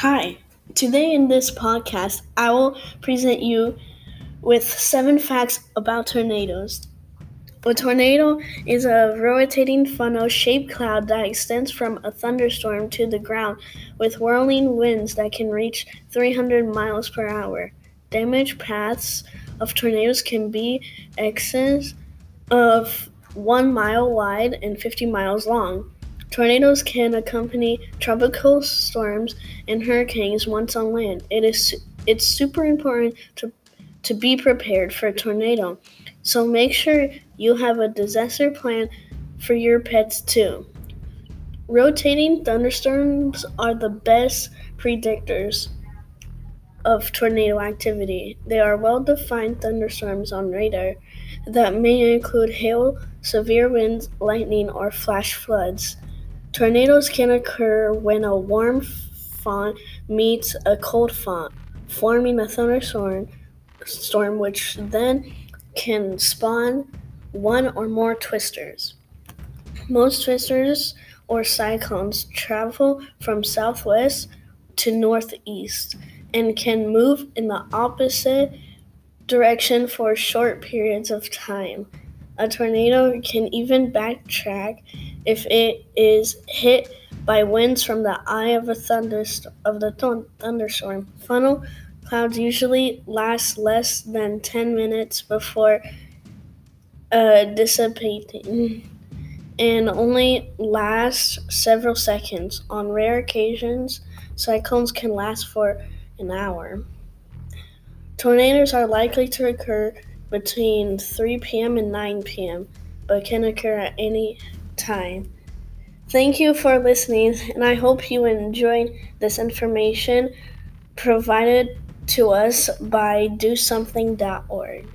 Hi, today in this podcast, I will present you with seven facts about tornadoes. A tornado is a rotating funnel shaped cloud that extends from a thunderstorm to the ground with whirling winds that can reach 300 miles per hour. Damage paths of tornadoes can be excess of one mile wide and 50 miles long. Tornadoes can accompany tropical storms and hurricanes once on land. It is it's super important to to be prepared for a tornado. So make sure you have a disaster plan for your pets too. Rotating thunderstorms are the best predictors of tornado activity. They are well defined thunderstorms on radar that may include hail, severe winds, lightning, or flash floods. Tornadoes can occur when a warm front meets a cold front, forming a thunderstorm, storm which then can spawn one or more twisters. Most twisters or cyclones travel from southwest to northeast and can move in the opposite direction for short periods of time. A tornado can even backtrack if it is hit by winds from the eye of a thunderstorm of the th- thunderstorm. Funnel clouds usually last less than 10 minutes before uh, dissipating and only last several seconds. On rare occasions, cyclones can last for an hour. Tornadoes are likely to occur between 3 p.m. and 9 p.m., but can occur at any time. Thank you for listening, and I hope you enjoyed this information provided to us by DoSomething.org.